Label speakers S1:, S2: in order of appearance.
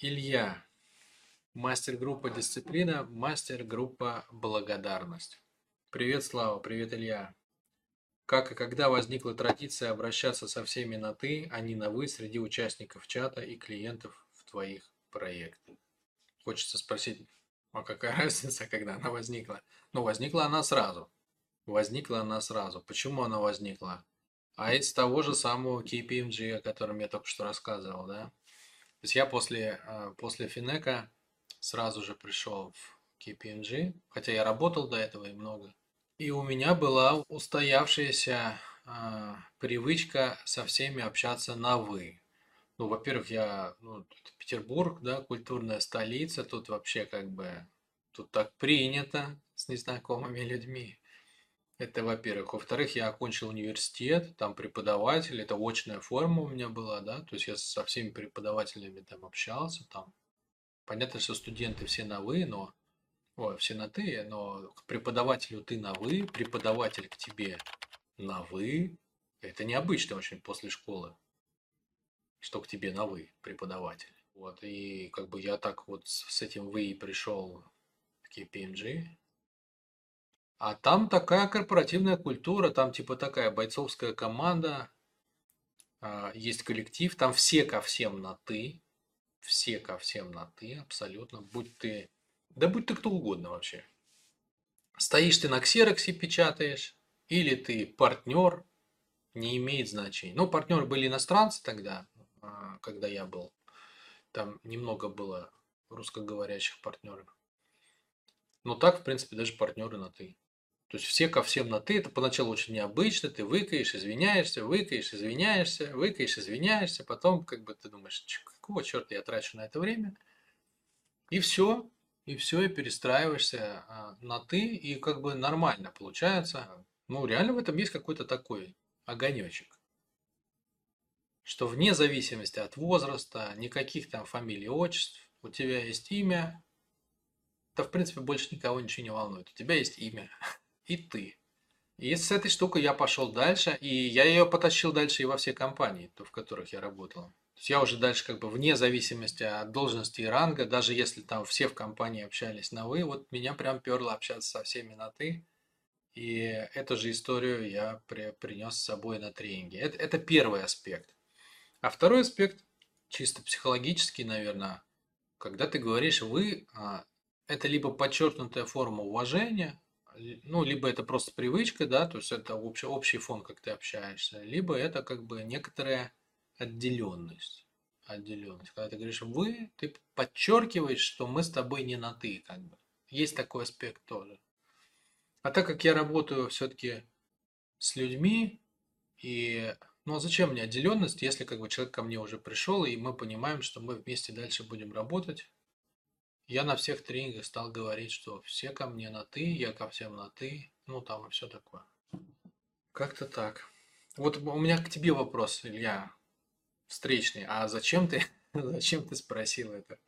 S1: Илья, мастер-группа дисциплина, мастер-группа благодарность. Привет, Слава, привет, Илья. Как и когда возникла традиция обращаться со всеми на «ты», а не на «вы» среди участников чата и клиентов в твоих проектах? Хочется спросить, а какая разница, когда она возникла? Ну, возникла она сразу. Возникла она сразу. Почему она возникла? А из того же самого KPMG, о котором я только что рассказывал, да? То есть я после, а, после Финека сразу же пришел в KPMG, хотя я работал до этого и много. И у меня была устоявшаяся а, привычка со всеми общаться на «вы». Ну, во-первых, я, ну, Петербург, да, культурная столица, тут вообще как бы, тут так принято с незнакомыми людьми. Это, во-первых. Во-вторых, я окончил университет, там преподаватель, это очная форма у меня была, да, то есть я со всеми преподавателями там общался, там. Понятно, что студенты все на «вы», но, ой, все на «ты», но к преподавателю ты на «вы», преподаватель к тебе на «вы». Это необычно очень после школы, что к тебе на «вы» преподаватель. Вот, и как бы я так вот с этим «вы» пришел в KPMG, а там такая корпоративная культура, там типа такая бойцовская команда, а, есть коллектив, там все ко всем на «ты», все ко всем на «ты» абсолютно, будь ты, да будь ты кто угодно вообще. Стоишь ты на ксероксе, печатаешь, или ты партнер, не имеет значения. Ну, партнеры были иностранцы тогда, а, когда я был. Там немного было русскоговорящих партнеров. Но так, в принципе, даже партнеры на «ты». То есть все ко всем на ты. Это поначалу очень необычно. Ты выкаешь, извиняешься, выкаешь, извиняешься, выкаешь, извиняешься. Потом как бы ты думаешь, какого черта я трачу на это время? И все. И все, и перестраиваешься а, на ты, и как бы нормально получается. Ну, реально в этом есть какой-то такой огонечек. Что вне зависимости от возраста, никаких там фамилий, отчеств, у тебя есть имя, то в принципе больше никого ничего не волнует. У тебя есть имя и ты. И с этой штукой я пошел дальше, и я ее потащил дальше и во все компании, в которых я работал. То есть я уже дальше как бы вне зависимости от должности и ранга, даже если там все в компании общались на «вы», вот меня прям перло общаться со всеми на «ты». И эту же историю я при, принес с собой на тренинге. Это, это первый аспект. А второй аспект, чисто психологический, наверное, когда ты говоришь «вы», а, это либо подчеркнутая форма уважения, ну, либо это просто привычка, да, то есть это общий, общий фон, как ты общаешься, либо это как бы некоторая отделенность. Отделенность. Когда ты говоришь вы, ты подчеркиваешь, что мы с тобой не на ты, как бы. Есть такой аспект тоже. А так как я работаю все-таки с людьми, и ну а зачем мне отделенность, если как бы человек ко мне уже пришел, и мы понимаем, что мы вместе дальше будем работать, я на всех тренингах стал говорить, что все ко мне на «ты», я ко всем на «ты», ну там и все такое. Как-то так. Вот у меня к тебе вопрос, Илья, встречный. А зачем ты, зачем ты спросил это?